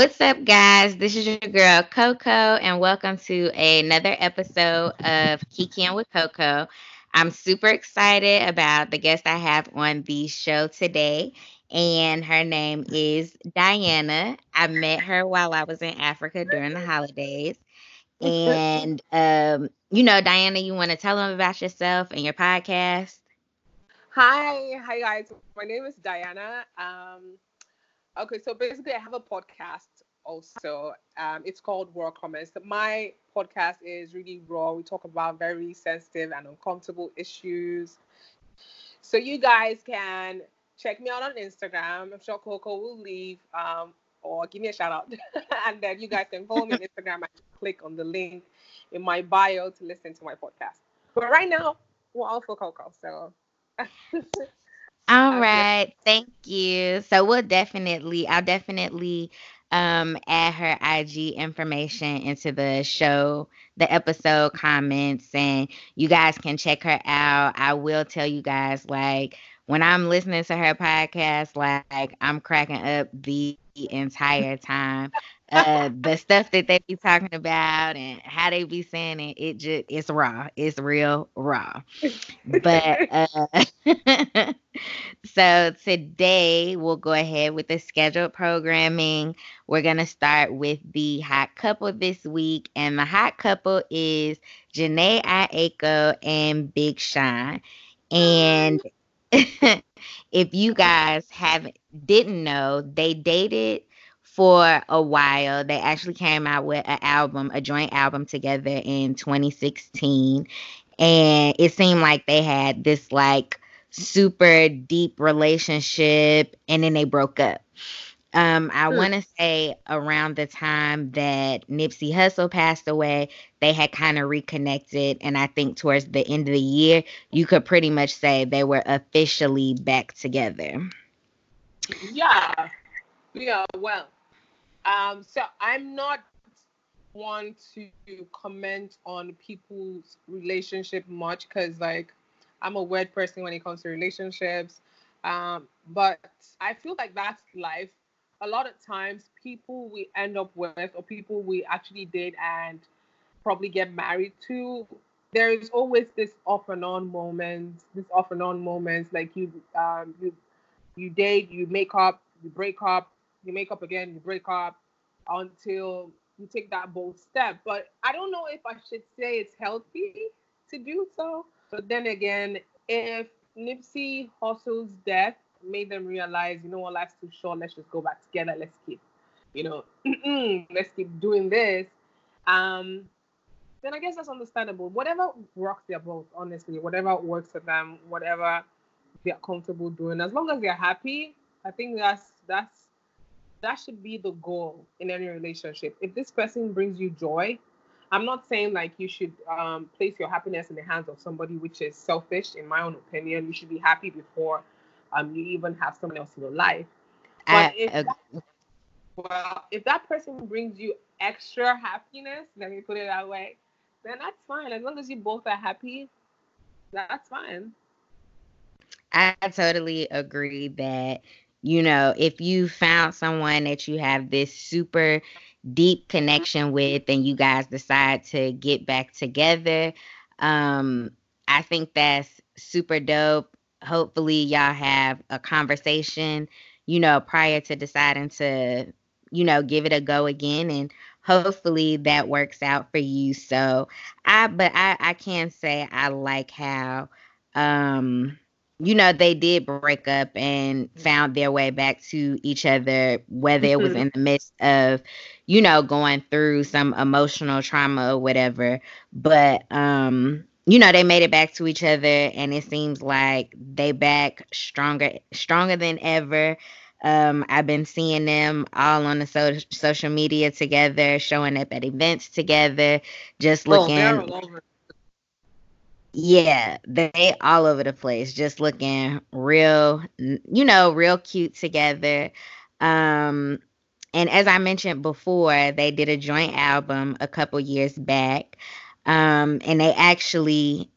What's up, guys? This is your girl Coco, and welcome to another episode of Kikiing with Coco. I'm super excited about the guest I have on the show today, and her name is Diana. I met her while I was in Africa during the holidays. And um, you know, Diana, you want to tell them about yourself and your podcast? Hi, hi guys. My name is Diana. Um, Okay, so basically, I have a podcast also. Um, it's called Raw Comments. My podcast is really raw. We talk about very sensitive and uncomfortable issues. So you guys can check me out on Instagram. I'm sure Coco will leave um, or give me a shout out. and then you guys can follow me on Instagram click on the link in my bio to listen to my podcast. But right now, we're all for Coco. So All okay. right. Thank you. So we'll definitely, I'll definitely um add her IG information into the show, the episode comments, and you guys can check her out. I will tell you guys like when I'm listening to her podcast, like I'm cracking up the entire time uh the stuff that they be talking about and how they be saying it it just it's raw it's real raw. But uh so today we'll go ahead with the scheduled programming. We're gonna start with the hot couple this week and the hot couple is Jhené Aiko and Big Sean. And if you guys haven't didn't know they dated for a while. They actually came out with an album, a joint album together in 2016. And it seemed like they had this like super deep relationship and then they broke up. Um, I hmm. want to say around the time that Nipsey Hussle passed away, they had kind of reconnected. And I think towards the end of the year, you could pretty much say they were officially back together. Yeah. Yeah. Well, um, so I'm not one to comment on people's relationship much because like I'm a weird person when it comes to relationships. Um, but I feel like that's life. A lot of times people we end up with or people we actually date and probably get married to, there is always this off and on moments, this off and on moments like you um you you date, you make up, you break up, you make up again, you break up until you take that bold step. But I don't know if I should say it's healthy to do so. But then again, if Nipsey Hussle's death made them realize, you know what, life's too short, let's just go back together, let's keep, you know, let's keep doing this. Um, then I guess that's understandable. Whatever rocks their boat, honestly, whatever works for them, whatever they're comfortable doing, as long as they're happy, I think that's that's that should be the goal in any relationship. If this person brings you joy, I'm not saying like you should um, place your happiness in the hands of somebody which is selfish. In my own opinion, you should be happy before um, you even have someone else in your life. But if that, well, if that person brings you extra happiness, let me put it that way, then that's fine. As long as you both are happy, that's fine. I totally agree that you know, if you found someone that you have this super deep connection with and you guys decide to get back together, um, I think that's super dope. Hopefully, y'all have a conversation, you know, prior to deciding to, you know, give it a go again. And hopefully that works out for you. So I, but I, I can say I like how, um, you know, they did break up and found their way back to each other, whether it was mm-hmm. in the midst of, you know, going through some emotional trauma or whatever. But um, you know, they made it back to each other and it seems like they back stronger stronger than ever. Um, I've been seeing them all on the so- social media together, showing up at events together, just oh, looking. Oh, yeah, they all over the place, just looking real, you know, real cute together. Um, and as I mentioned before, they did a joint album a couple years back. Um, and they actually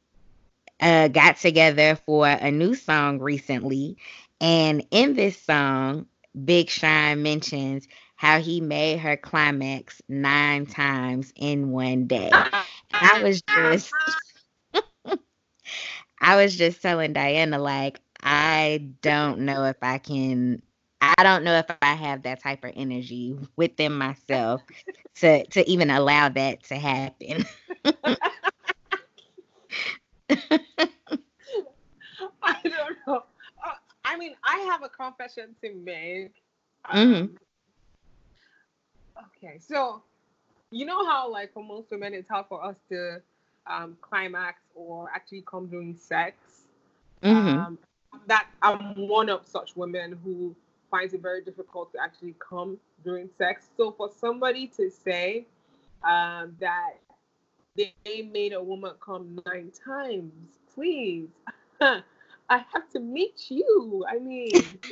uh, got together for a new song recently. And in this song, Big Sean mentions how he made her climax nine times in one day. I was just I was just telling Diana like I don't know if I can I don't know if I have that type of energy within myself to to even allow that to happen. I don't know. Uh, I mean, I have a confession to make. Um, mm-hmm. Okay, so you know how like for most women it's hard for us to um, climax or actually come during sex. Mm-hmm. Um, that I'm one of such women who finds it very difficult to actually come during sex. So for somebody to say um, that they made a woman come nine times, please, I have to meet you. I mean.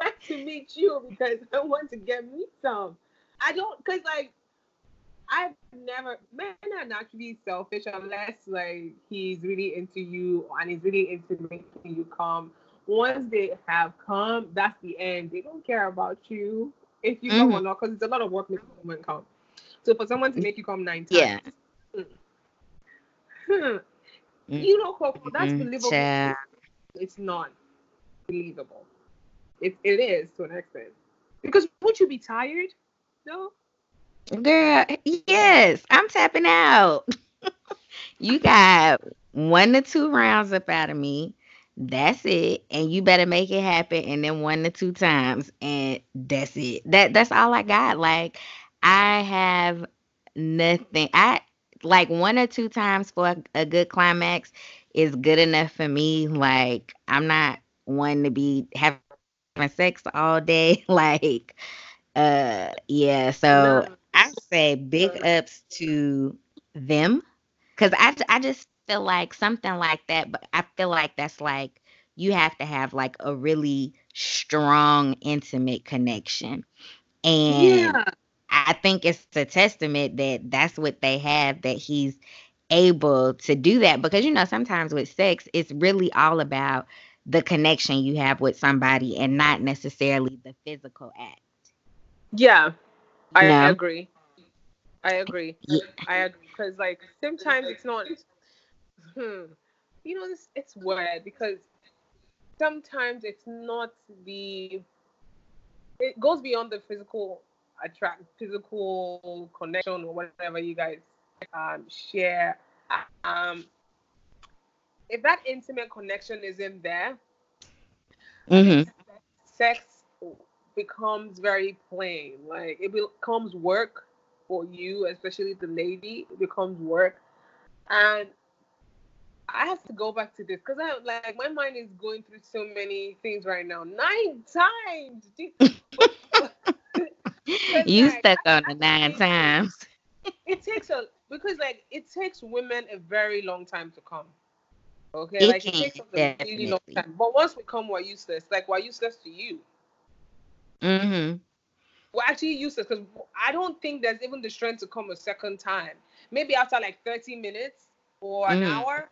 I have to meet you because I want to get me some. I don't, cause like I've never men are not to be selfish unless like he's really into you and he's really into making you come. Once they have come, that's the end. They don't care about you if you mm-hmm. come or not, because it's a lot of work making a woman come. So for someone to make you come nine times, yeah. Hmm, hmm, you know, Coco, that's mm-hmm. believable. Yeah. It's not believable. It, it is to an extent. Because would you be tired? No. Girl, yes, I'm tapping out. you got one to two rounds up out of me. That's it. And you better make it happen and then one to two times and that's it. That that's all I got. Like I have nothing. I like one or two times for a, a good climax is good enough for me. Like I'm not one to be having sex all day. like uh yeah, so no. I say big ups to them because I, I just feel like something like that, but I feel like that's like you have to have like a really strong, intimate connection. And yeah. I think it's a testament that that's what they have, that he's able to do that. Because, you know, sometimes with sex, it's really all about the connection you have with somebody and not necessarily the physical act. Yeah. I no. agree. I agree. Yeah. I agree because like sometimes it's not. Hmm, you know, it's, it's weird because sometimes it's not the. It goes beyond the physical attract, physical connection or whatever you guys um, share. Um, if that intimate connection isn't there, mm-hmm. sex becomes very plain. Like it becomes work for you, especially the lady. It becomes work, and I have to go back to this because I like my mind is going through so many things right now. Nine times. you like, stuck on the nine times. It takes a because like it takes women a very long time to come. Okay, it like it takes us a really long time. But once we come, we're useless. Like we're useless to you. Mm-hmm. We're actually useless because I don't think there's even the strength to come a second time. Maybe after like 30 minutes or an mm-hmm. hour,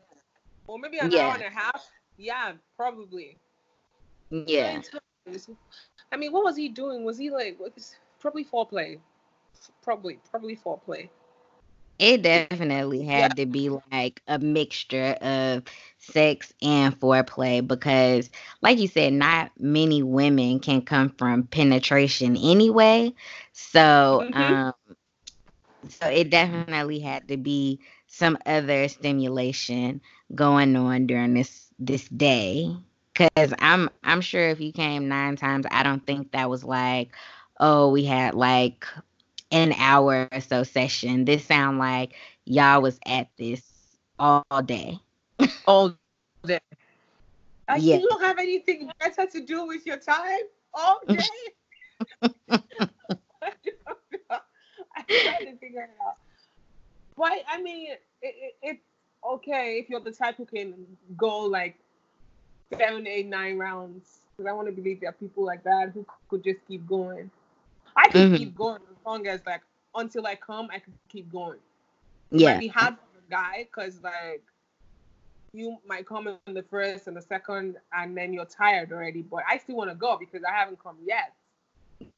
or maybe an yeah. hour and a half. Yeah, probably. Yeah. I mean, what was he doing? Was he like what is probably foreplay? Probably, probably foreplay. It definitely had yeah. to be like a mixture of sex and foreplay because, like you said, not many women can come from penetration anyway. So, mm-hmm. um, so it definitely had to be some other stimulation going on during this this day. Cause I'm I'm sure if you came nine times, I don't think that was like, oh, we had like an hour or so session. This sound like y'all was at this all day. all day. I yeah. you don't have anything better to do with your time all day. I'm trying to figure it out. But I mean, it, it, it's okay if you're the type who can go like seven, eight, nine rounds. Because I want to believe there are people like that who could just keep going. I can mm-hmm. keep going as long as like until I come, I can keep going. Yeah. Be hard for the guy because like you might come in the first and the second, and then you're tired already. But I still want to go because I haven't come yet.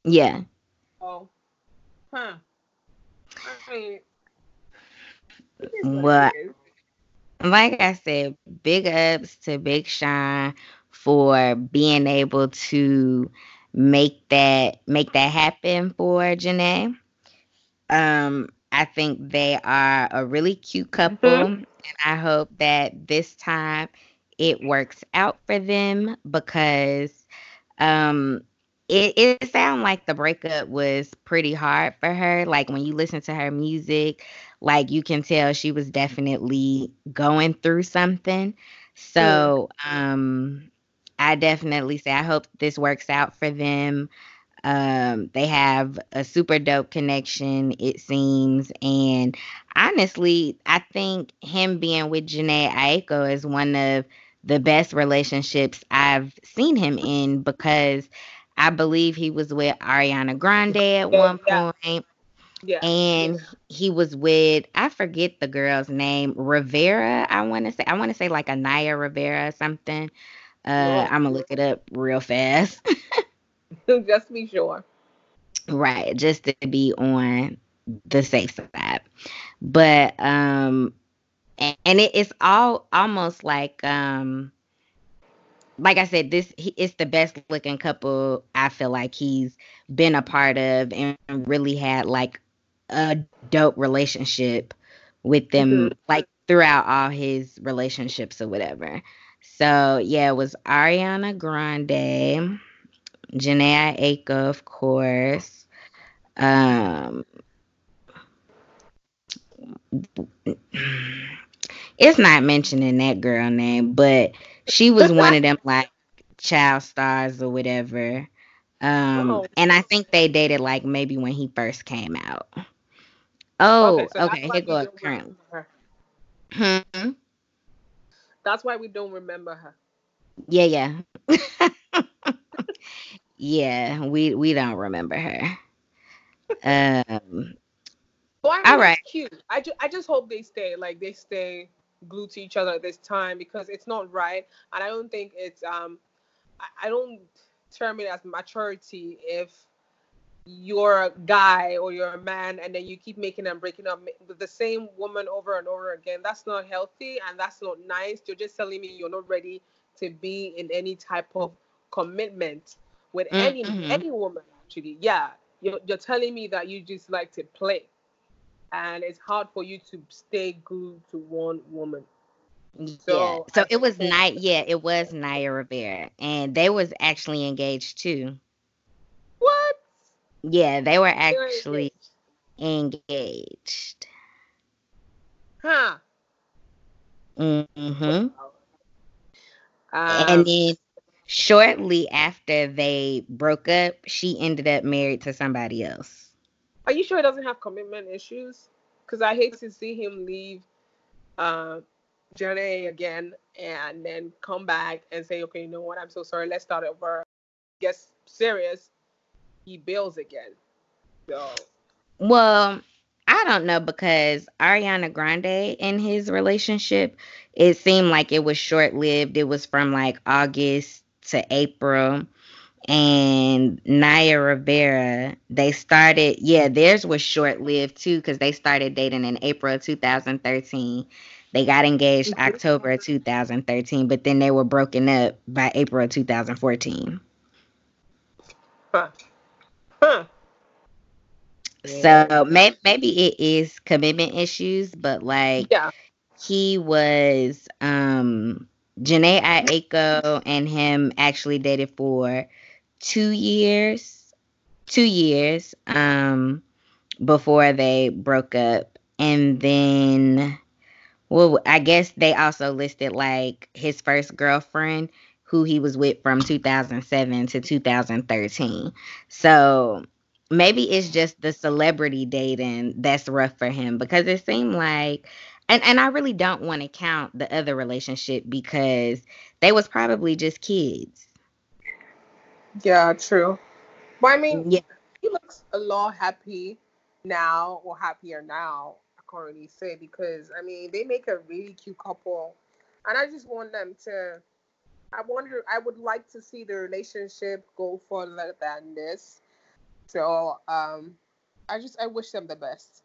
Yeah. Oh, huh. I mean, well, like I said, big ups to Big Sean for being able to make that make that happen for Jhené. Um, I think they are a really cute couple, mm-hmm. and I hope that this time it works out for them because um it, it sounded like the breakup was pretty hard for her. Like when you listen to her music, like you can tell she was definitely going through something. So um I definitely say I hope this works out for them. Um, they have a super dope connection, it seems. And honestly, I think him being with Jhené Aiko is one of the best relationships I've seen him in because I believe he was with Ariana Grande at one point. Yeah. And he was with I forget the girl's name, Rivera. I want to say I want to say like a Naya Rivera or something. Uh, yeah. I'm gonna look it up real fast. just to be sure. Right, just to be on the safe side. But um, and, and it, it's all almost like um like I said, this he, it's the best looking couple I feel like he's been a part of and really had like a dope relationship with them mm-hmm. like throughout all his relationships or whatever. So yeah, it was Ariana Grande, Jhené Aiko, of course. Um it's not mentioning that girl name, but she was one of them like child stars or whatever. Um, oh. and I think they dated like maybe when he first came out. Oh, okay. So okay. Here go currently. Hmm. That's why we don't remember her. Yeah, yeah. yeah, we we don't remember her. Um. Well, all right. Cute. I just I just hope they stay. Like they stay glued to each other at this time because it's not right, and I don't think it's um, I, I don't term it as maturity if you're a guy or you're a man and then you keep making and breaking up with the same woman over and over again. That's not healthy and that's not nice. You're just telling me you're not ready to be in any type of commitment with any mm-hmm. any woman actually. Yeah. You're, you're telling me that you just like to play and it's hard for you to stay glued to one woman. So, yeah. so it was night. Yeah, it was Naya Rivera, and they was actually engaged too. Yeah, they were actually engaged. engaged. Huh. Mm-hmm. Um, and then shortly after they broke up, she ended up married to somebody else. Are you sure he doesn't have commitment issues? Because I hate to see him leave uh, again and then come back and say, okay, you know what? I'm so sorry. Let's start over. Gets serious. He bails again. So. Well, I don't know because Ariana Grande in his relationship, it seemed like it was short lived. It was from like August to April and Naya Rivera, they started, yeah, theirs was short lived too because they started dating in April 2013. They got engaged mm-hmm. October 2013, but then they were broken up by April 2014. Huh. Huh. So may- maybe it is commitment issues, but like yeah. he was um Jhené Aiko and him actually dated for two years, two years um, before they broke up, and then, well, I guess they also listed like his first girlfriend who he was with from 2007 to 2013. So maybe it's just the celebrity dating that's rough for him because it seemed like and and I really don't want to count the other relationship because they was probably just kids. Yeah, true. Well, I mean, yeah. he looks a lot happy now or happier now. I can't really say because I mean they make a really cute couple, and I just want them to. I wonder. I would like to see the relationship go further than this. So um, I just I wish them the best.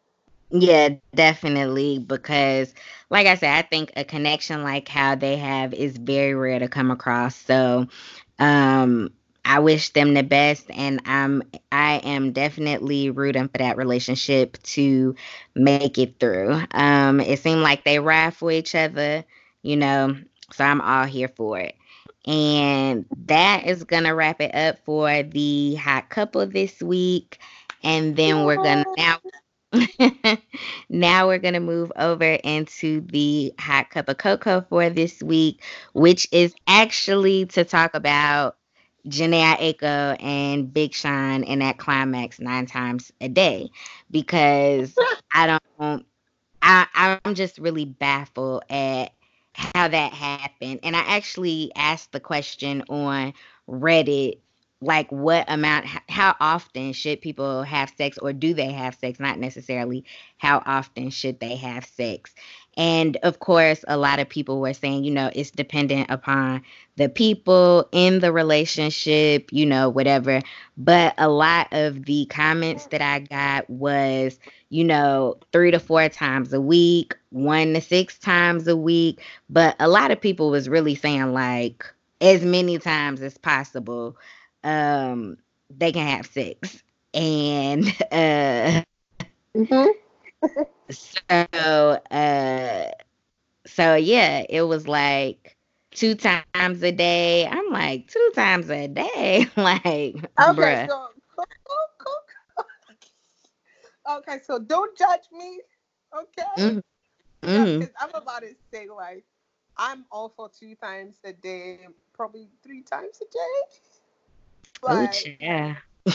Yeah, definitely. Because, like I said, I think a connection like how they have is very rare to come across. So, um, I wish them the best, and I'm I am definitely rooting for that relationship to make it through. Um, it seemed like they ride for each other, you know, so I'm all here for it. And that is gonna wrap it up for the hot couple this week. And then we're gonna now now we're going to move over into the hot cup of cocoa for this week, which is actually to talk about Jhené Aiko and Big Sean in that climax nine times a day because I don't I I'm just really baffled at how that happened. And I actually asked the question on Reddit like what amount how often should people have sex or do they have sex? Not necessarily how often should they have sex. And of course a lot of people were saying you know it's dependent upon the people in the relationship you know whatever. But a lot of the comments that i got was you know 3 to 4 times a week 1 to 6 times a week. But a lot of people was really saying like as many times as possible um they can have sex and uh mm-hmm. so uh so yeah it was like two times a day i'm like two times a day like okay bruh. so okay so don't judge me okay mm-hmm. Mm-hmm. i'm about to say like i'm all for two times a day probably three times a day but, yeah.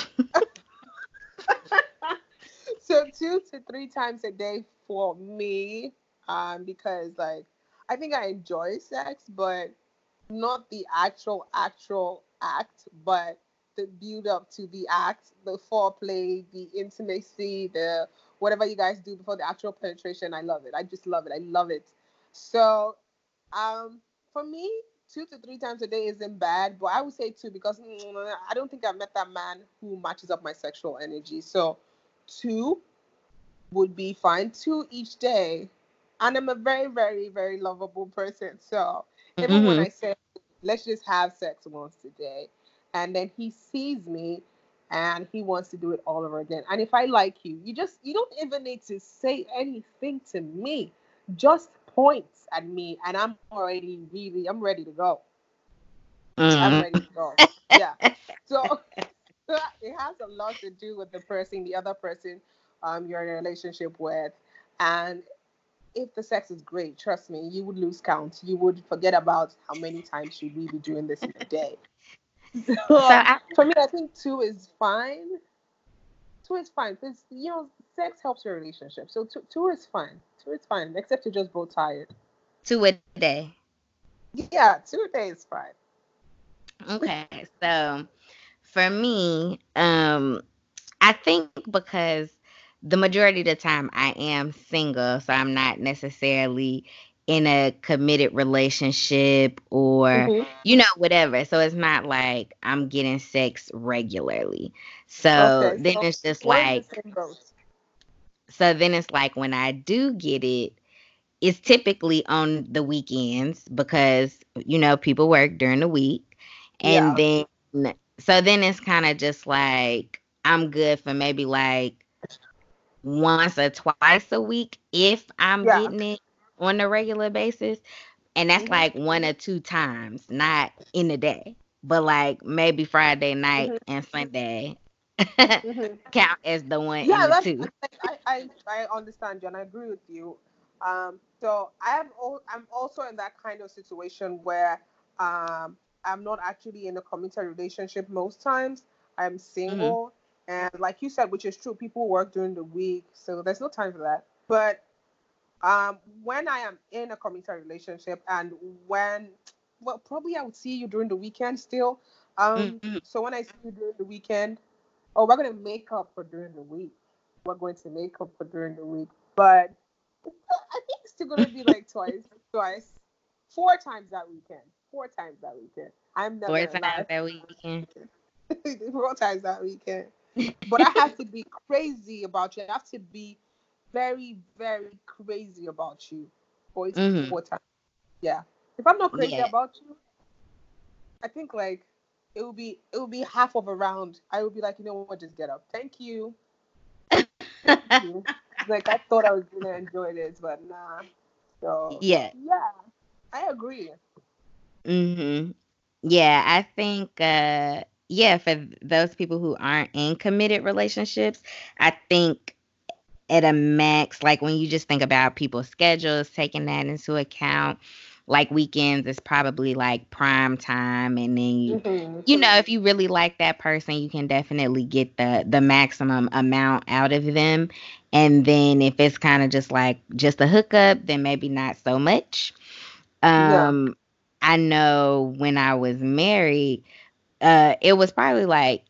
so two to three times a day for me, um, because like I think I enjoy sex, but not the actual actual act, but the build up to the act, the foreplay, the intimacy, the whatever you guys do before the actual penetration. I love it. I just love it. I love it. So, um, for me, two to three times a day isn't bad, but I would say two because mm, I don't think I've met that man who matches up my sexual energy. So two would be fine. Two each day. And I'm a very, very, very lovable person. So even mm-hmm. when I say let's just have sex once a day, and then he sees me and he wants to do it all over again. And if I like you, you just you don't even need to say anything to me. Just points at me, and I'm already really, I'm ready to go. Mm. I'm ready to go. yeah. So it has a lot to do with the person, the other person um, you're in a relationship with, and if the sex is great, trust me, you would lose count. You would forget about how many times should we be doing this in a day. So, so I, for me, I think two is fine. Two is fine because you know sex helps your relationship. So two, two is fine. Two is fine, except you're just both tired. Two a day. Yeah, two a day is fine. Okay, so for me, um, I think because the majority of the time I am single, so I'm not necessarily in a committed relationship or mm-hmm. you know whatever so it's not like i'm getting sex regularly so okay, then so it's just like so then it's like when i do get it it's typically on the weekends because you know people work during the week and yeah. then so then it's kind of just like i'm good for maybe like once or twice a week if i'm yeah. getting it on a regular basis and that's mm-hmm. like one or two times not in a day but like maybe friday night mm-hmm. and sunday mm-hmm. count as the one yeah that's, two. I, I i understand john i agree with you um so I am I'm also in that kind of situation where um, I'm not actually in a committed relationship most times. I'm single, mm-hmm. and like you said, which is true, people work during the week, so there's no time for that. But um, when I am in a committed relationship, and when well, probably I would see you during the weekend still. Um, mm-hmm. So when I see you during the weekend, oh, we're gonna make up for during the week. we're going to make up for during the week. But I think it's still gonna be like twice, twice, four times that weekend. Four times that weekend. I'm never four times that weekend. four times that weekend. But I have to be crazy about you. I have to be very, very crazy about you for it mm-hmm. times. Yeah. If I'm not crazy yeah. about you, I think like it will be it will be half of a round. I will be like, you know what, just get up. Thank you. Thank you. like I thought I was gonna enjoy this, but nah. So yeah, yeah, I agree. Mhm. Yeah, I think. uh yeah, for those people who aren't in committed relationships, I think at a max, like when you just think about people's schedules, taking that into account, like weekends is probably like prime time and then you mm-hmm. you know if you really like that person you can definitely get the the maximum amount out of them and then if it's kind of just like just a hookup then maybe not so much um yeah. i know when i was married uh it was probably like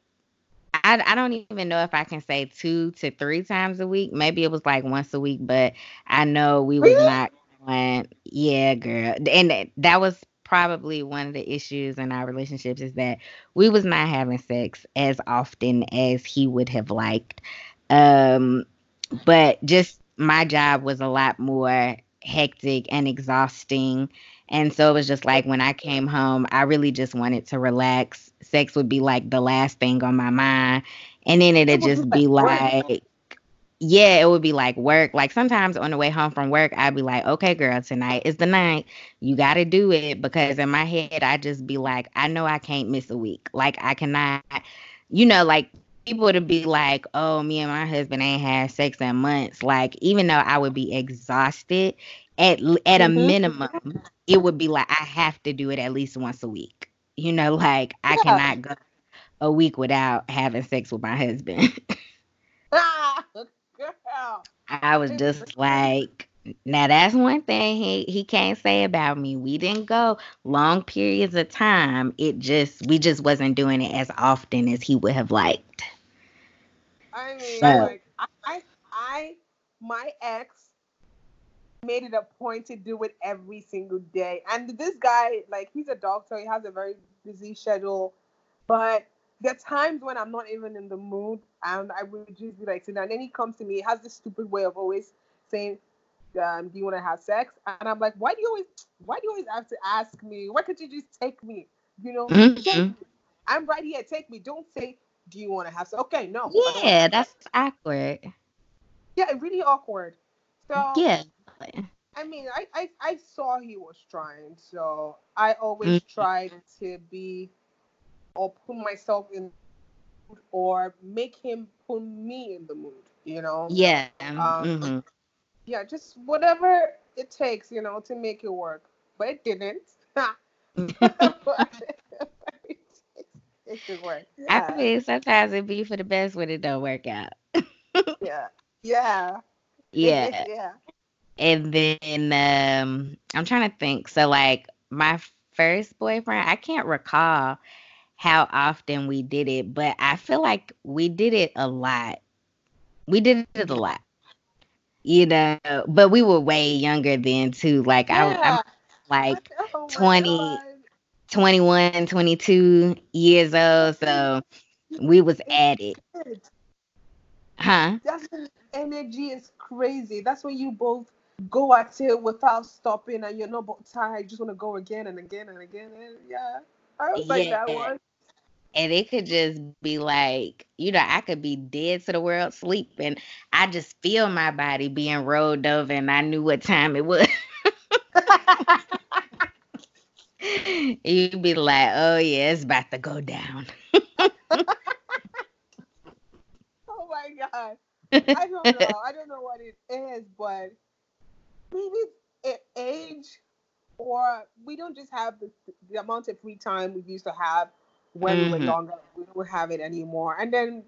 I, I don't even know if I can say two to three times a week. Maybe it was like once a week, but I know we was not went, yeah, girl. And that was probably one of the issues in our relationships is that we was not having sex as often as he would have liked. Um, but just my job was a lot more hectic and exhausting. And so it was just like when I came home, I really just wanted to relax. Sex would be like the last thing on my mind. And then it'd just be like, yeah, it would be like work. Like sometimes on the way home from work, I'd be like, okay, girl, tonight is the night. You got to do it. Because in my head, I just be like, I know I can't miss a week. Like I cannot, you know, like people would be like, oh, me and my husband ain't had sex in months. Like even though I would be exhausted, at at a mm-hmm. minimum, it would be like I have to do it at least once a week. You know, like I yeah. cannot go a week without having sex with my husband. Girl. I was just like, now that's one thing he he can't say about me. We didn't go long periods of time. It just we just wasn't doing it as often as he would have liked. I mean, so, like I I my ex made it a point to do it every single day. And this guy, like he's a doctor, he has a very busy schedule, but there are times when I'm not even in the mood and I would just be like, and then he comes to me, he has this stupid way of always saying, um, do you want to have sex? And I'm like, why do you always, why do you always have to ask me? Why can't you just take me? You know, mm-hmm. I'm right here, take me. Don't say, do you want to have sex? Okay, no. Yeah, that's awkward. Yeah, really awkward. So yeah. I mean, I, I, I saw he was trying, so I always mm-hmm. tried to be or put myself in or make him put me in the mood, you know? Yeah. Um, mm-hmm. Yeah, just whatever it takes, you know, to make it work. But it didn't. it, it work. Yeah. I mean, sometimes it be for the best when it don't work out. yeah. Yeah. Yeah. yeah. And then um I'm trying to think. So like my first boyfriend, I can't recall how often we did it, but I feel like we did it a lot. We did it a lot. You know, but we were way younger then too. Like yeah. I, I'm like oh 20, 21, 22 years old. So we was at it. Huh? That's energy is crazy. That's when you both go at it without stopping and you're not tired. You just want to go again and again and again. And yeah. I was like that one and it could just be like, you know, I could be dead to the world, sleeping. I just feel my body being rolled over, and I knew what time it was. You'd be like, oh, yeah, it's about to go down. I don't know. I don't know what it is, but maybe age or we don't just have the, the amount of free time we used to have when mm-hmm. we were mm-hmm. younger. We don't have it anymore. And then,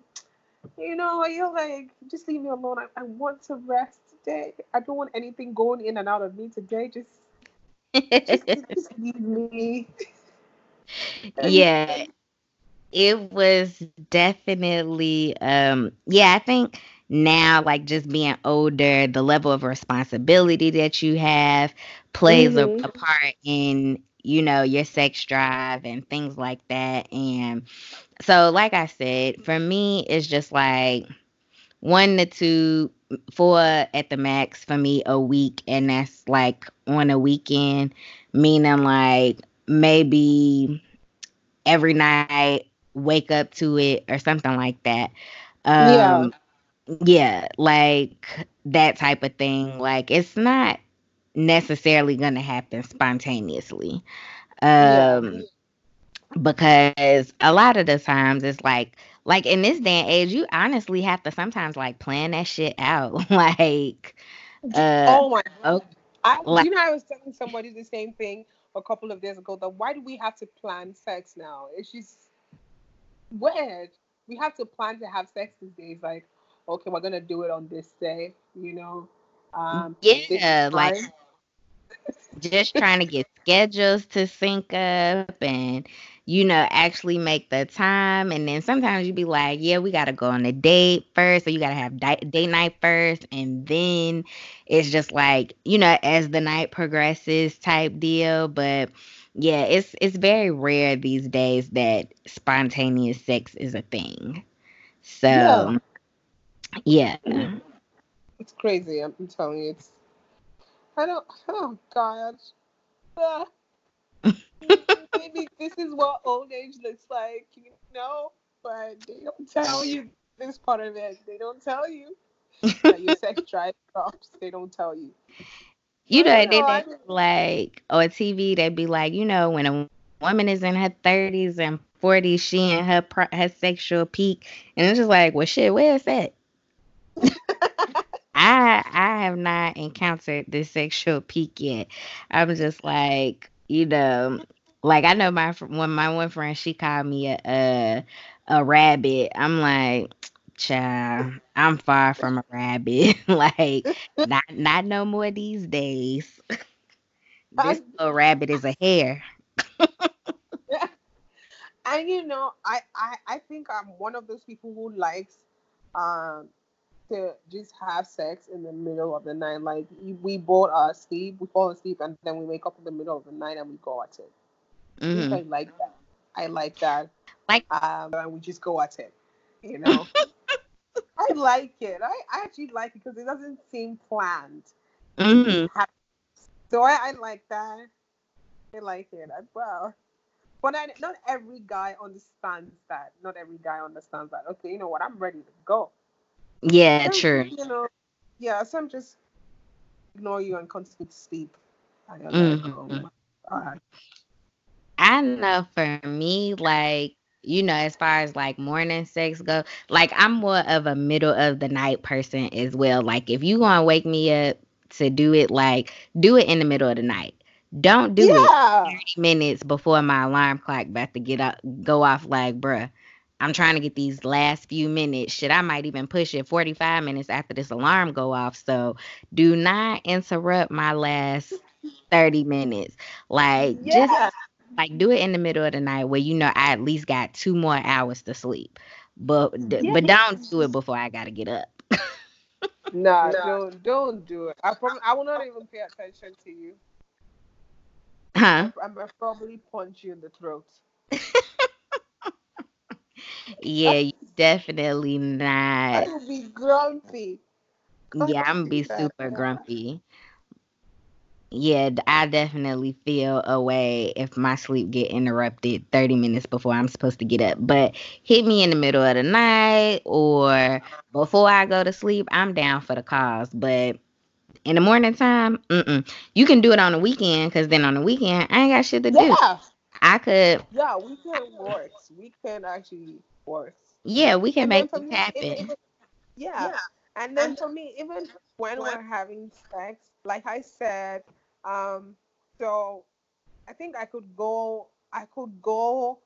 you know, you're like, just leave me alone. I, I want to rest today. I don't want anything going in and out of me today. Just, just, just leave me. yeah. It was definitely um yeah, I think now like just being older the level of responsibility that you have plays mm-hmm. a, a part in you know your sex drive and things like that and so like i said for me it's just like one to two four at the max for me a week and that's like on a weekend meaning like maybe every night wake up to it or something like that. Um, yeah yeah like that type of thing. Like it's not necessarily gonna happen spontaneously. Um yeah. because a lot of the times it's like like in this day and age you honestly have to sometimes like plan that shit out. Like uh oh my god. Okay, I, like, you know i was telling somebody the same thing a couple of days ago that why do we have to plan sex now? It's just weird we have to plan to have sex these days like okay, we're gonna do it on this day, you know. Um, yeah, like just trying to get schedules to sync up and you know actually make the time. And then sometimes you'd be like yeah we got to go on a date first so you got to have di- date night first. And then it's just like you know as the night progresses type deal but yeah it's it's very rare these days that spontaneous sex is a thing so yeah. Yeah. It's crazy. I'm telling you. It's. I don't. Oh God. Uh, maybe this is what old age looks like, you know. But they don't tell you this part of it. They don't tell you that your sex drive drops. They don't tell you. You know, they, they like on TV. They'd be like, you know, when a woman is in her thirties and forties, she in her her sexual peak, and it's just like, well, shit, where is that? I I have not encountered this sexual peak yet. I'm just like, you know, like I know my when my one friend she called me a a, a rabbit. I'm like, child, I'm far from a rabbit. like, not not no more these days. this little rabbit is a hare. And you know, I, I I think I'm one of those people who likes um to just have sex in the middle of the night. Like we both are asleep, we fall asleep, and then we wake up in the middle of the night and we go at it. Mm-hmm. I like that. I like that. Like um, and we just go at it. You know. I like it. I, I actually like it because it doesn't seem planned. Mm-hmm. So I, I like that. I like it as well. But I, not every guy understands that. Not every guy understands that. Okay, you know what? I'm ready to go. Yeah, true. You know, yeah, some just ignore you and continue to sleep. I mm-hmm. I know for me, like, you know, as far as like morning sex go, like I'm more of a middle of the night person as well. Like if you gonna wake me up to do it, like do it in the middle of the night. Don't do yeah. it 30 minutes before my alarm clock about to get up go off like bruh. I'm trying to get these last few minutes. Shit, I might even push it 45 minutes after this alarm go off. So do not interrupt my last 30 minutes. Like yeah. just like do it in the middle of the night where you know I at least got two more hours to sleep. But yeah. but don't do it before I gotta get up. nah, don't don't do it. I promise I will not even pay attention to you. Huh? I'm, I'm probably punch you in the throat yeah, definitely not. I'll be grumpy. Yeah, I'm gonna be super grumpy. Yeah, I definitely feel a way if my sleep get interrupted 30 minutes before I'm supposed to get up. But hit me in the middle of the night or before I go to sleep, I'm down for the cause. But in the morning time, mm-mm. you can do it on the weekend because then on the weekend I ain't got shit to do. Yeah. I could. Yeah, we weekend works. Weekend actually works. Yeah, we can and make it happen. yeah. yeah. And then for me, even when we're having sex, like I said, um, so I think I could go, I could go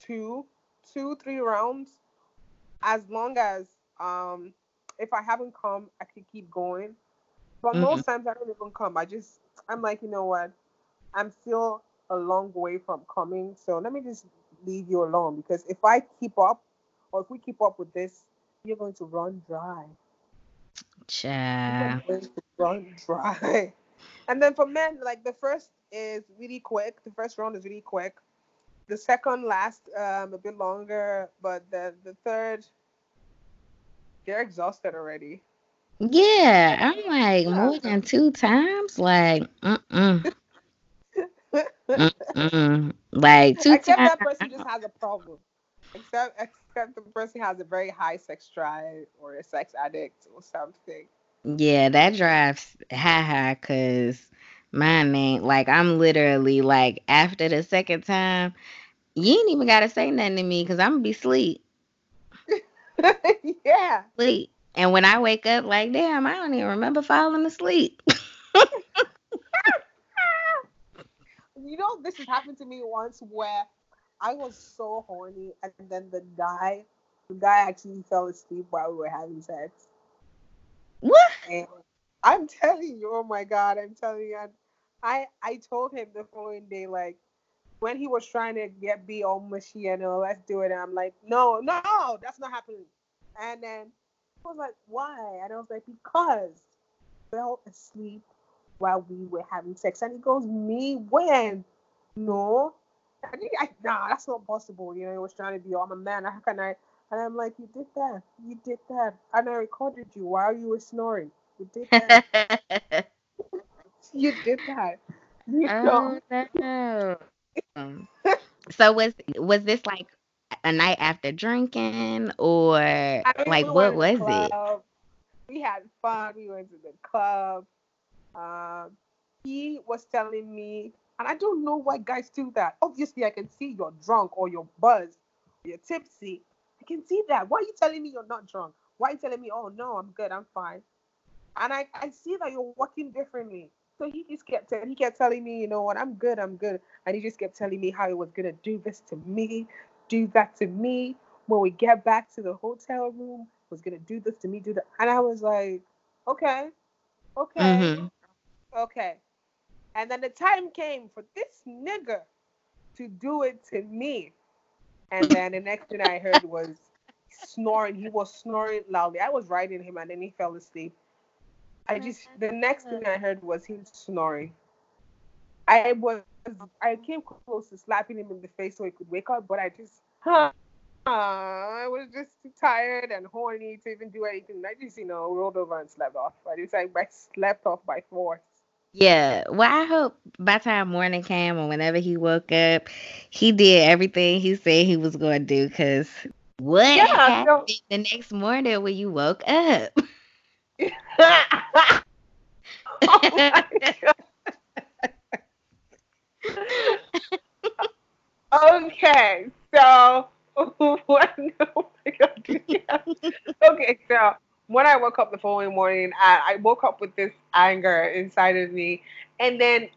two, two, three rounds, as long as um, if I haven't come, I could keep going. But mm-hmm. most times I don't even come. I just, I'm like, you know what? I'm still a long way from coming, so let me just leave you alone because if I keep up or if we keep up with this, you're going to run dry. Child. You're going to run dry. And then for men, like the first is really quick. The first round is really quick. The second lasts um, a bit longer, but the the third, they're exhausted already. Yeah, I'm like more than two times. Like, mm-mm. mm-mm. Like two Except times. that person just has a problem. Except except the person has a very high sex drive or a sex addict or something. Yeah, that drives high high cause mine ain't like I'm literally like after the second time, you ain't even gotta say nothing to me because I'm gonna be sleep. yeah. Sleep. And when I wake up, like, damn, I don't even remember falling asleep. You know, this has happened to me once where I was so horny and then the guy the guy actually fell asleep while we were having sex. what? I'm telling you, oh my god, I'm telling you, I I told him the following day, like when he was trying to get me all mushy and oh, let's do it, and I'm like, no, no, that's not happening. And then I was like, why? And I was like, because I fell asleep while we were having sex. And he goes, me when? No. I think I nah, that's not possible. You know, he was trying to be, oh, I'm a man. How can I? And I'm like, you did that. You did that. And I recorded you while you were snoring. You did that. you did that. You know? oh no. Um, so was was this like a night after drinking or I mean, like we what was it? We had fun. We went to the club. Um, he was telling me, and I don't know why guys do that. Obviously, I can see you're drunk or you're buzzed, you're tipsy. Can see that. Why are you telling me you're not drunk? Why are you telling me, oh no, I'm good, I'm fine? And I, I see that you're working differently. So he just kept telling, he kept telling me, you know what, I'm good, I'm good. And he just kept telling me how he was gonna do this to me, do that to me. When we get back to the hotel room, was gonna do this to me, do that. And I was like, okay, okay, Mhm. okay. And then the time came for this nigga to do it to me. And then the next thing I heard was snoring. He was snoring loudly. I was riding him and then he fell asleep. I oh just the next thing I heard was him snoring. I was I came close to slapping him in the face so he could wake up, but I just huh, I was just too tired and horny to even do anything. I just, you know, rolled over and slept off. I just like I slept off by force. Yeah. Well, I hope by the time morning came or whenever he woke up, he did everything he said he was going to do. Cause what Yeah, happened the next morning when you woke up? oh my God. okay, so when, my God, okay, so when I woke up the following morning, I, I woke up with this anger inside of me, and then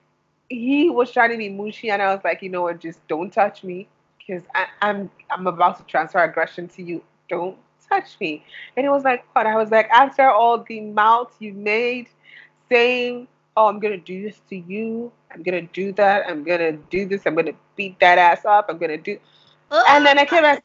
he was trying to be mushy, and I was like, you know what, just don't touch me, because I'm I'm about to transfer aggression to you. Don't touch me. And it was like, what? I was like, after all the mouths you made, saying, oh, I'm gonna do this to you. I'm gonna do that. I'm gonna do this. I'm gonna beat that ass up. I'm gonna do. And then I came asking,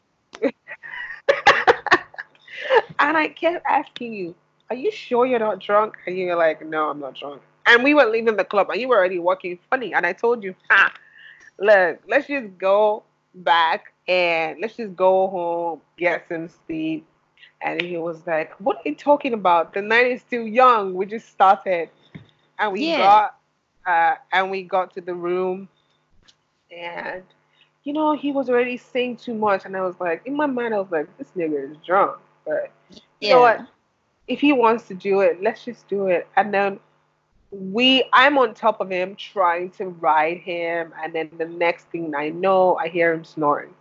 and I kept asking you, are you sure you're not drunk? And you're like, no, I'm not drunk. And we were leaving the club, and you were already walking funny. And I told you, ah, look, let's just go back and let's just go home, get some sleep. And he was like, what are you talking about? The night is still young. We just started, and we Yeah. got, uh, and we got to the room, and you know, he was already saying too much, and I was like, in my mind, I was like, this nigga is drunk. But you know what? If he wants to do it, let's just do it. And then we, I'm on top of him trying to ride him, and then the next thing I know, I hear him snoring.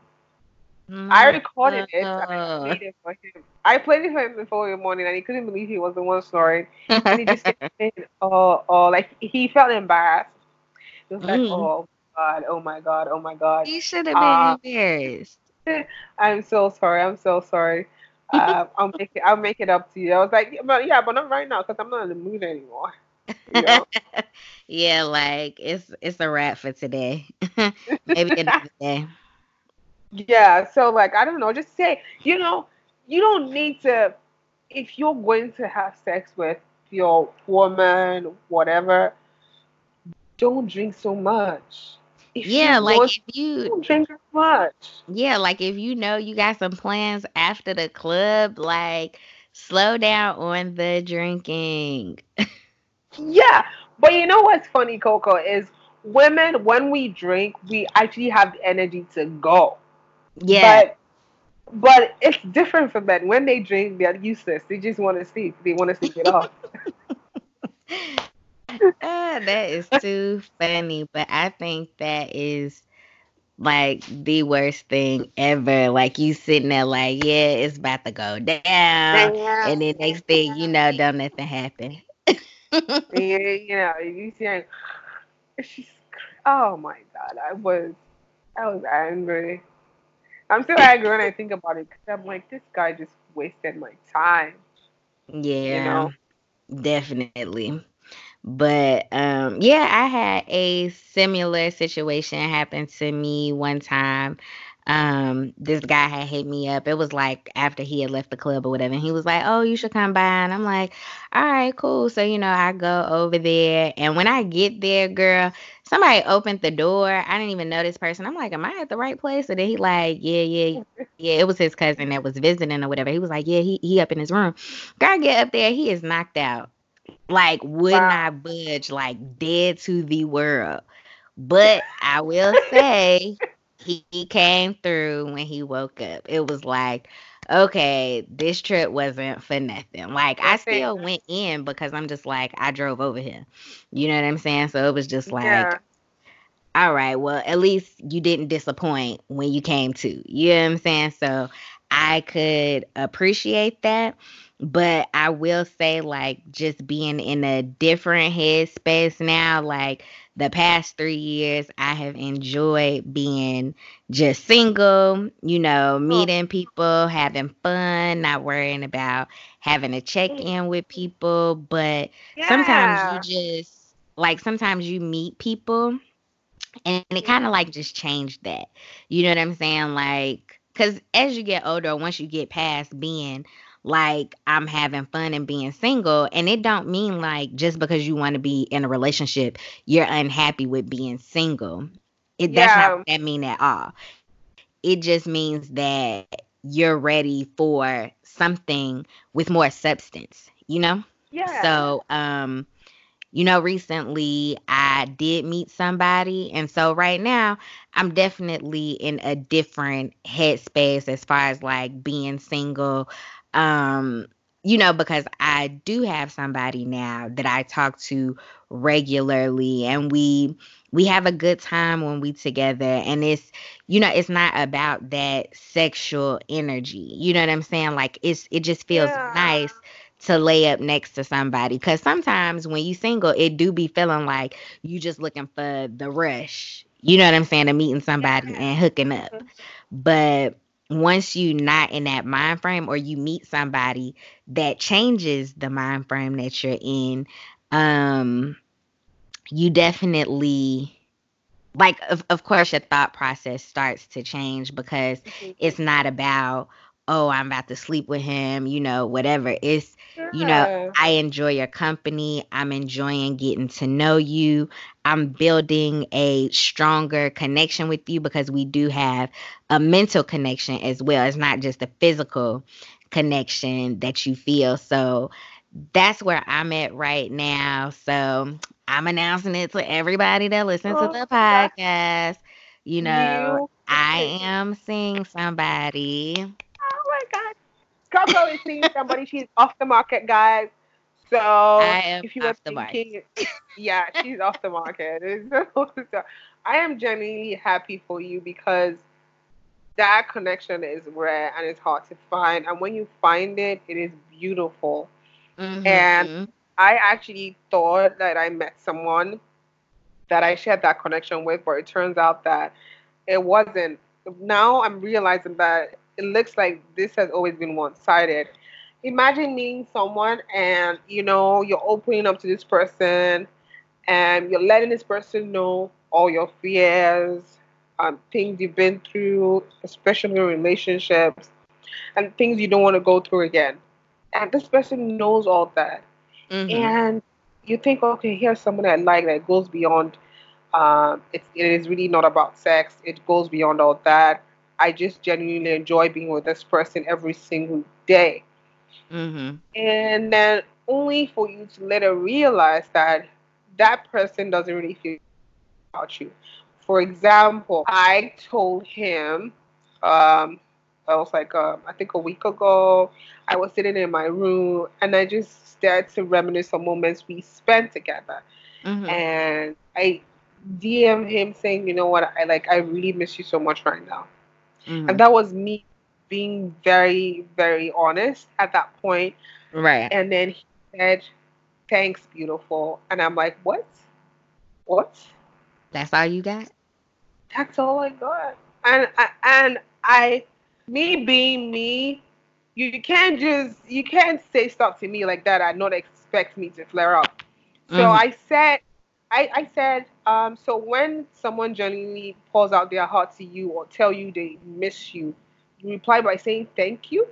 I recorded it. And I played it for him. I played it for him the following morning, and he couldn't believe he was the one snoring. And he just kept saying, "Oh, oh," like he felt embarrassed. He was like, Mm. "Oh God, oh my God, oh my God." He should have Uh, been embarrassed. I'm so sorry. I'm so sorry. Uh, I'll make it. I'll make it up to you. I was like, yeah, but yeah, but not right now because I'm not in the mood anymore. You know? yeah, like it's it's a wrap for today. Maybe another day. yeah. So like, I don't know. Just say, you know, you don't need to if you're going to have sex with your woman, whatever, don't drink so much. If yeah, like if you as much. Yeah, like if you know you got some plans after the club, like slow down on the drinking. yeah, but you know what's funny, Coco, is women when we drink, we actually have the energy to go. Yeah. But but it's different for men. When they drink, they're useless. They just want to sleep. They want to sleep it off. ah, that is too funny. But I think that is like the worst thing ever. Like you sitting there like, yeah, it's about to go down. And then next thing you know, don't nothing happen. yeah, you know, you see she's oh my god, I was I was angry. I'm still angry when I think about it because I'm like, this guy just wasted my time. Yeah, you know? definitely. But um, yeah, I had a similar situation happen to me one time. Um this guy had hit me up. It was like after he had left the club or whatever and he was like oh you should come by. And i'm like all right cool. So you know i go over there and when i get there girl somebody opened the door. I didn't even know this person. I'm like am i at the right place? And then he like yeah yeah yeah. It was his cousin that was visiting or whatever. He was like yeah he, he up in his room. Girl get up there he is knocked out like would wow. not budge like dead to the world but i will say he, he came through when he woke up. It was like, okay, this trip wasn't for nothing. Like I still went in because I'm just like I drove over here. You know what I'm saying? So it was just like yeah. all right, well, at least you didn't disappoint when you came to. You know what I'm saying? So I could appreciate that. But I will say, like, just being in a different headspace now, like the past three years, I have enjoyed being just single, you know, oh. meeting people, having fun, not worrying about having to check mm. in with people. But yeah. sometimes you just, like, sometimes you meet people and it kind of like just changed that. You know what I'm saying? Like, because as you get older, once you get past being like I'm having fun and being single. And it don't mean like just because you want to be in a relationship, you're unhappy with being single. It yeah. that's not what that mean at all. It just means that you're ready for something with more substance, you know? Yeah. So um you know, recently I did meet somebody. And so right now I'm definitely in a different headspace as far as like being single. Um, you know, because I do have somebody now that I talk to regularly and we we have a good time when we together and it's you know it's not about that sexual energy you know what i'm saying like it's it just feels yeah. nice to lay up next to somebody because sometimes when you single it do be feeling like you just looking for the rush you know what i'm saying to meeting somebody yeah. and hooking up mm-hmm. but once you're not in that mind frame or you meet somebody that changes the mind frame that you're in um you definitely like of, of course your thought process starts to change because mm-hmm. it's not about oh i'm about to sleep with him you know whatever. It's you know i enjoy your company. I'm enjoying getting to know you. I'm building a stronger connection with you because we do have a mental connection as well. It's not just a physical connection that you feel. So that's where i'm at right now. So i'm announcing it to everybody that listens oh, to the podcast. You know you. i am seeing somebody Coco is seeing somebody. She's off the market, guys. So if you were thinking, yeah, she's off the market. so, I am genuinely happy for you because that connection is rare and it's hard to find. And when you find it, it is beautiful. Mm-hmm. And I actually thought that I met someone that I shared that connection with, but it turns out that it wasn't. Now I'm realizing that it looks like this has always been one sided. Imagine meeting someone and you know you're opening up to this person and you're letting this person know all your fears, um, things you've been through, especially in relationships. and things you don't want to go through again. And this person knows all that. Mm-hmm. And you think, okay, here's someone I like that goes beyond. Um, it's, it is really not about sex. It goes beyond all that. I just genuinely enjoy being with this person every single day. Mm-hmm. And then only for you to later realize that that person doesn't really feel about you. For example, I told him, um, I was like, um, I think a week ago, I was sitting in my room and I just started to reminisce on moments we spent together. Mm-hmm. And I DM him saying, you know what, I like, I really miss you so much right now. Mm-hmm. And that was me being very, very honest at that point. Right. And then he said, thanks, beautiful. And I'm like, what? What? That's all you got? That's all I got. And I and I, me being me, you can't just you can't say stuff to me like that and not expect me to flare up. So mm. I said, I I said, um, so when someone genuinely pours out their heart to you or tell you they miss you, you reply by saying thank you.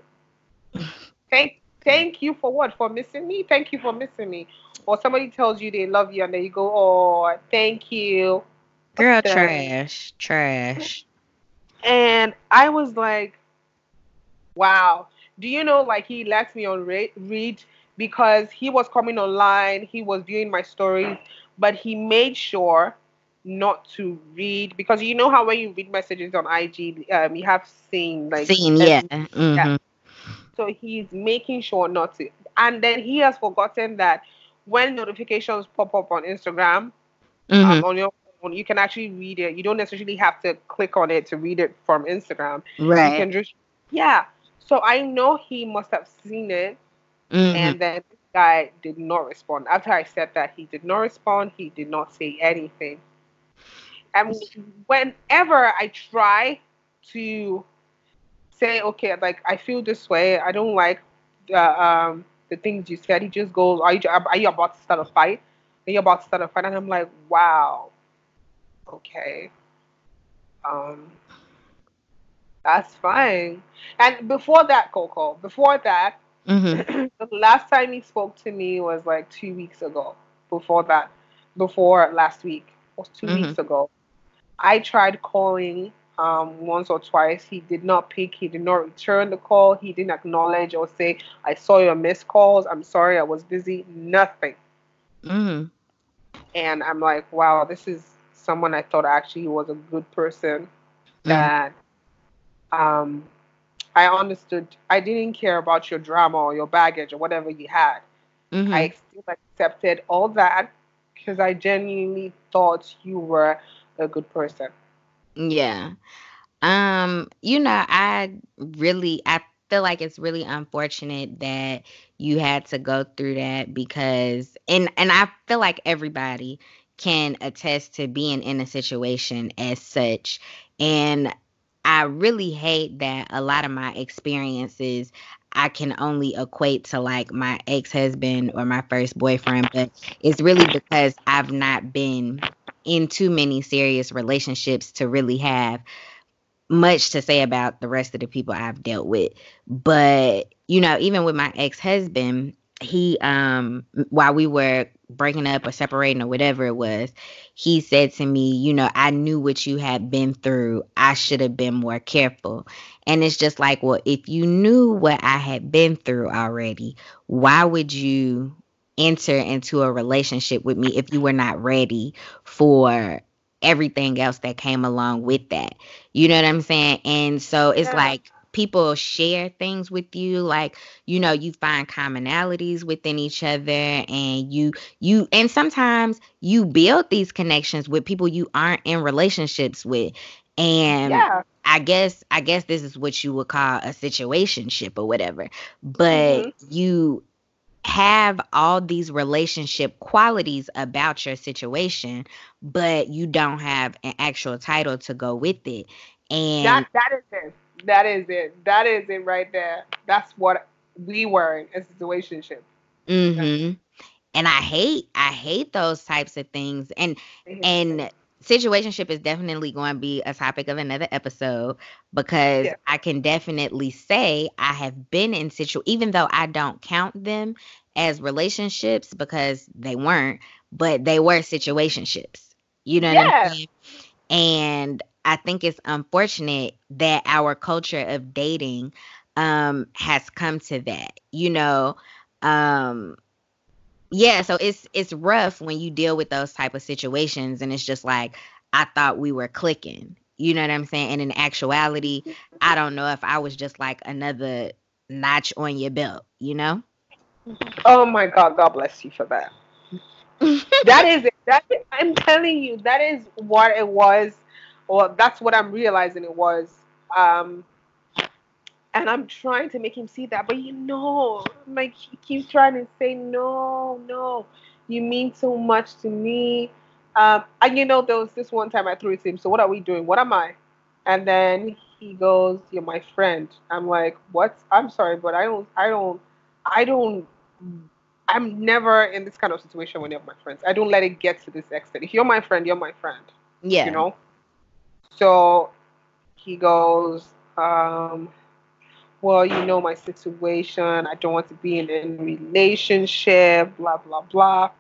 thank thank you for what? For missing me? Thank you for missing me. Or somebody tells you they love you and then you go, oh, thank you. Girl, trash, trash. And I was like, wow. Do you know, like, he left me on read because he was coming online, he was viewing my stories, but he made sure not to read because you know how when you read messages on IG, um, you have seen like seen, yeah. Mm-hmm. yeah. So he's making sure not to, and then he has forgotten that when notifications pop up on Instagram, mm-hmm. um, on your phone, you can actually read it. You don't necessarily have to click on it to read it from Instagram. Right. You can just yeah. So I know he must have seen it, mm-hmm. and then guy did not respond. After I said that, he did not respond. He did not say anything. And whenever I try to say, okay, like I feel this way, I don't like the um the things you said. He just goes, are you are you about to start a fight? Are you about to start a fight? And I'm like, wow, okay, um, that's fine. And before that, Coco, before that, mm-hmm. the last time he spoke to me was like two weeks ago. Before that, before last week was 2 mm-hmm. weeks ago. I tried calling um, once or twice. He did not pick. He did not return the call. He didn't acknowledge or say, "I saw your missed calls. I'm sorry, I was busy." Nothing. Mm-hmm. And I'm like, wow, this is someone I thought actually was a good person. Mm-hmm. That um, I understood. I didn't care about your drama or your baggage or whatever you had. Mm-hmm. I still accepted all that because I genuinely thought you were a good person. Yeah. Um, you know, I really I feel like it's really unfortunate that you had to go through that because and and I feel like everybody can attest to being in a situation as such and I really hate that a lot of my experiences I can only equate to like my ex husband or my first boyfriend, but it's really because I've not been in too many serious relationships to really have much to say about the rest of the people I've dealt with. But, you know, even with my ex-husband, he um while we were breaking up or separating or whatever it was, he said to me, you know, I knew what you had been through. I should have been more careful. And it's just like, well, if you knew what I had been through already, why would you enter into a relationship with me if you were not ready for everything else that came along with that. You know what I'm saying? And so it's yeah. like people share things with you like you know you find commonalities within each other and you you and sometimes you build these connections with people you aren't in relationships with and yeah. I guess I guess this is what you would call a situationship or whatever. But mm-hmm. you have all these relationship qualities about your situation, but you don't have an actual title to go with it. And that that is it. That is it. That is it right there. That's what we were in a situationship. Mm-hmm. And I hate I hate those types of things. And and situationship is definitely going to be a topic of another episode because yeah. I can definitely say I have been in situ even though I don't count them as relationships because they weren't, but they were situationships. You know yeah. what I'm saying? And I think it's unfortunate that our culture of dating um has come to that. You know, um yeah, so it's it's rough when you deal with those type of situations and it's just like I thought we were clicking. You know what I'm saying? And in actuality, I don't know if I was just like another notch on your belt, you know? Oh my god, God bless you for that. that is it. That is, I'm telling you, that is what it was, or that's what I'm realizing it was. Um and I'm trying to make him see that, but you know, like he keeps trying to say, no, no, you mean so much to me. Um, and you know, there was this one time I threw it to him. So what are we doing? What am I? And then he goes, "You're my friend." I'm like, "What? I'm sorry, but I don't, I don't, I don't." I'm never in this kind of situation when you're my friends. I don't let it get to this extent. If you're my friend, you're my friend. Yeah. You know. So he goes, um, well, you know my situation. I don't want to be in a relationship, blah, blah, blah.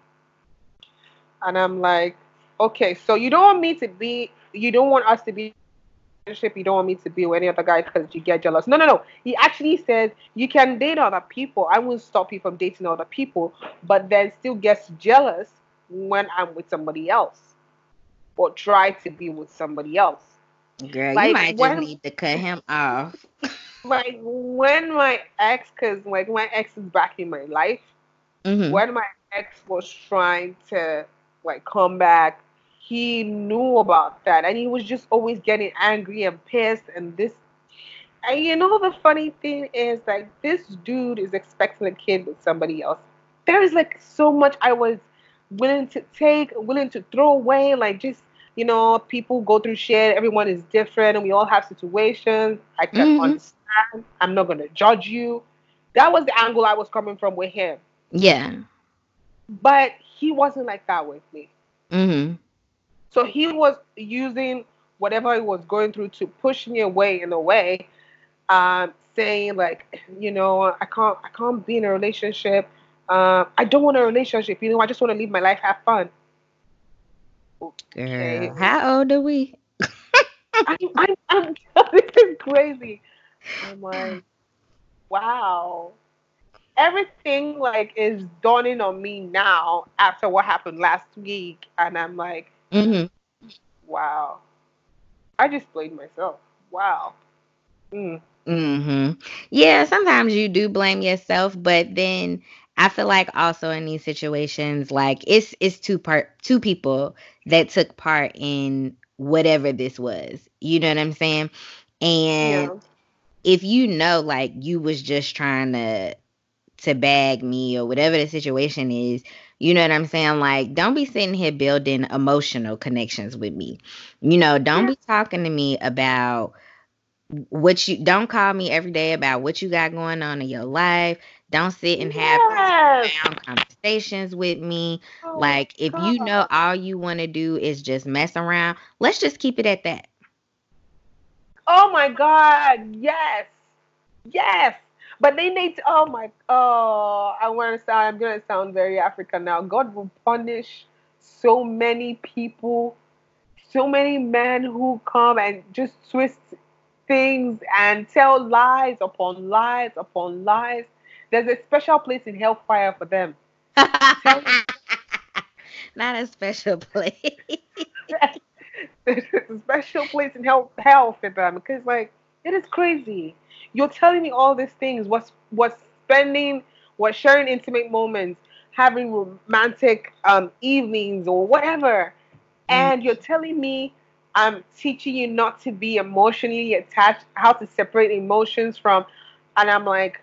And I'm like, okay, so you don't want me to be, you don't want us to be in a relationship, you don't want me to be with any other guy because you get jealous. No, no, no. He actually says you can date other people. I won't stop you from dating other people, but then still gets jealous when I'm with somebody else or try to be with somebody else. Girl, like, you might just need to cut him off. like when my ex, because like my ex is back in my life, mm-hmm. when my ex was trying to like come back, he knew about that, and he was just always getting angry and pissed, and this. And you know the funny thing is like this dude is expecting a kid with somebody else. There is like so much I was willing to take, willing to throw away, like just you know, people go through shit. Everyone is different, and we all have situations. I can mm-hmm. understand I'm not gonna judge you. That was the angle I was coming from with him. Yeah. But he wasn't like that with me. Mm-hmm. So he was using whatever he was going through to push me away in a way, um, saying like, you know, I can't, I can't be in a relationship. Uh, I don't want a relationship. You know, I just want to live my life, have fun. Okay. Girl, how old are we? I, I'm, I'm, this is crazy. I'm like, wow. Everything like is dawning on me now after what happened last week, and I'm like, mm-hmm. wow. I just blamed myself. Wow. Mm. Mhm. Yeah, sometimes you do blame yourself, but then I feel like also in these situations, like it's it's two part two people that took part in whatever this was. You know what I'm saying? And yeah if you know like you was just trying to to bag me or whatever the situation is, you know what I'm saying? Like, don't be sitting here building emotional connections with me. You know, don't be talking to me about what you don't call me every day about what you got going on in your life. Don't sit and have yes. conversations with me. Oh, like, if God. you know all you want to do is just mess around, let's just keep it at that. Oh my God, yes, yes. But they need to, oh my, oh, I want to sound, I'm going to sound very African now. God will punish so many people, so many men who come and just twist things and tell lies upon lies upon lies. There's a special place in hellfire for them. Not a special place. there's a special place in hell, hell for them because like it is crazy. You're telling me all these things. What's what's spending, what sharing intimate moments, having romantic um, evenings or whatever, mm. and you're telling me I'm teaching you not to be emotionally attached, how to separate emotions from, and I'm like,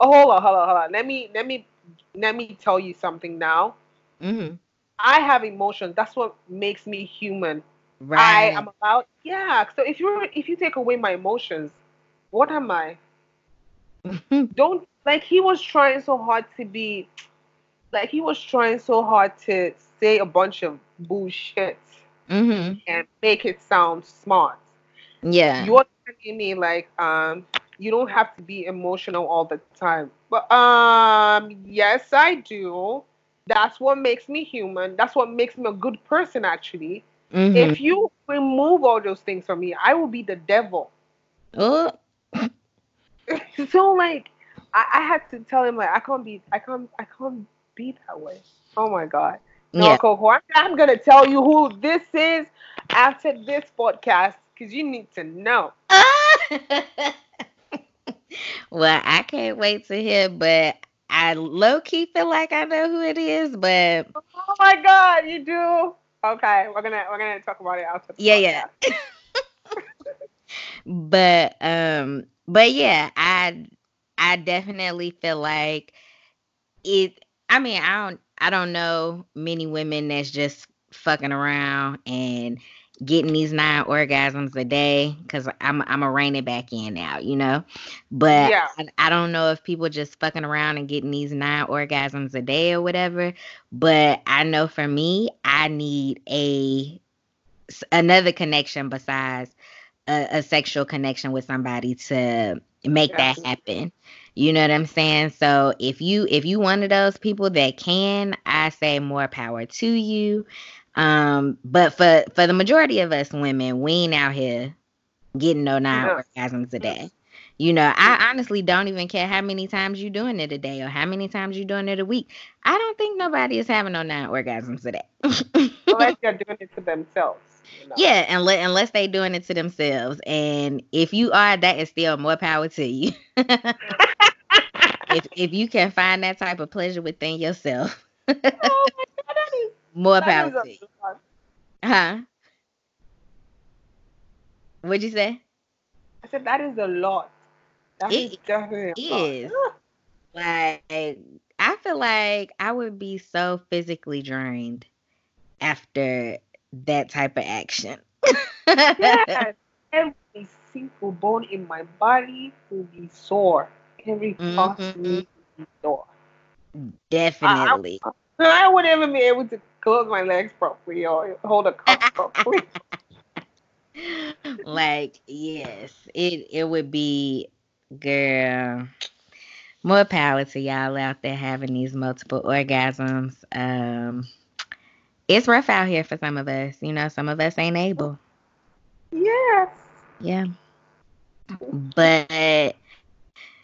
oh hold on, hold on, hold on. Let me let me let me tell you something now. Mm-hmm. I have emotions. That's what makes me human. Right. I am about Yeah. So if you if you take away my emotions, what am I? Don't like he was trying so hard to be, like he was trying so hard to say a bunch of bullshit. Mm-hmm. and make it sound smart. Yeah. You're telling me like um you don't have to be emotional all the time. But um yes I do. That's what makes me human. That's what makes me a good person actually. Mhm. If you remove all those things from me, I will be the devil. Oh, so like I, I had to tell him like I can't be I can't I can't be that way. Oh my god. No, yeah. Coco, I'm, I'm gonna tell you who this is after this podcast because you need to know. well, I can't wait to hear, but I low key feel like I know who it is, but Oh my god, you do. Okay, we're gonna we're gonna talk about it after. Yeah, yeah. but um but yeah, I I definitely feel like it I mean, I don't I don't know many women that's just fucking around and getting these nine orgasms a day because I'm I'm a rein it back in now, you know. But Yeah. I, I don't know if people just fucking around and getting these nine orgasms a day or whatever. But I know for me, I need a another connection besides a, a sexual connection with somebody to make that happen. You know what I'm saying? So if you if you one of those people that can, I say more power to you. Um, but for for the majority of us women, we ain't out here getting no nine Yeah. orgasms a day. You know, I honestly don't even care how many times you're doing it a day or how many times you're doing it a week. I don't think nobody is having no nine orgasms a day. Unless they're doing it to themselves. You know? Yeah, unless unless they doing it to themselves, and if you are, that is still more power to you. if if you can find that type of pleasure within yourself, Oh my god, is more power to you. Huh? What'd you say? I said that is a lot. That is It definitely is. Like I feel like I would be so physically drained after that type of action. Yes. Every single bone in my body will be sore. Every Mhm. will be sore. Definitely. I wouldn't even be able to close my legs properly or hold a cup properly. like yes it it would be girl more power to y'all out there having these multiple orgasms um it's rough out here for some of us you know some of us ain't able yes. yeah but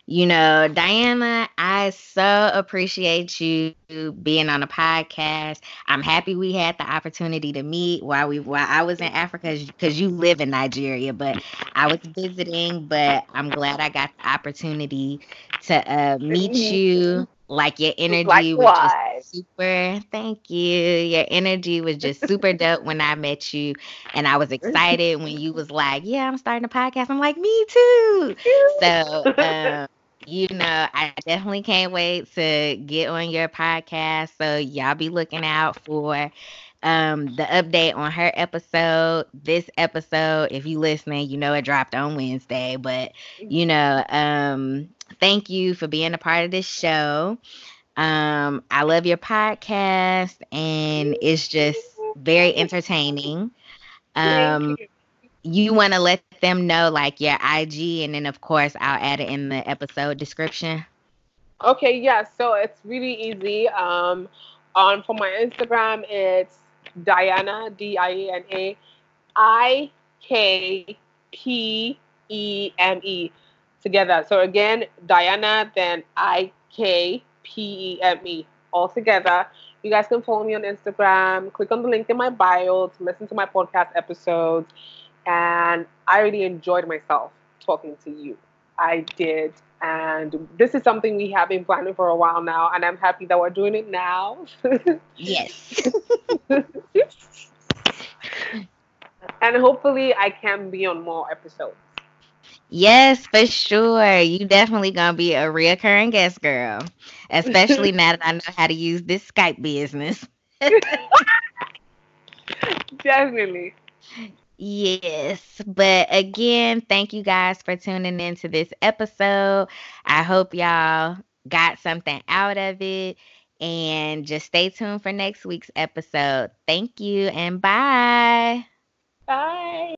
you know diana i so appreciate you being on the podcast. I'm happy we had the opportunity to meet while we while i was in africa because you live in nigeria but i was visiting but i'm glad i got the opportunity to uh, meet you like your energy was just super thank you your energy was just super dope when i met you and i was excited when you was like yeah i'm starting a podcast i'm like me too so, um, you know, I definitely can't wait to get on your podcast. So, y'all be looking out for um the update on her episode. This episode, if you listening, you know it dropped on Wednesday. But you know, um, thank you for being a part of this show. Um, I love your podcast, and it's just very entertaining. Um, you. you want to let them know like your IG, and then of course I'll add it in the episode description. Okay, yeah, so it's really easy. Um, on for my Instagram, it's Diana D I A N A I K P E M E together. So again, Diana, then I K P E M E all together. You guys can follow me on Instagram. Click on the link in my bio to listen to my podcast episodes. And I really enjoyed myself talking to you. I did. And this is something we have been planning for a while now, and I'm happy that we're doing it now. Yes. and hopefully, I can be on more episodes. Yes, for sure. You definitely gonna be a reoccurring guest girl. Especially now that I know how to use this Skype business. Definitely. Yes, but again, thank you guys for tuning into this episode. I hope y'all got something out of it. And just stay tuned for next week's episode. Thank you and bye. Bye.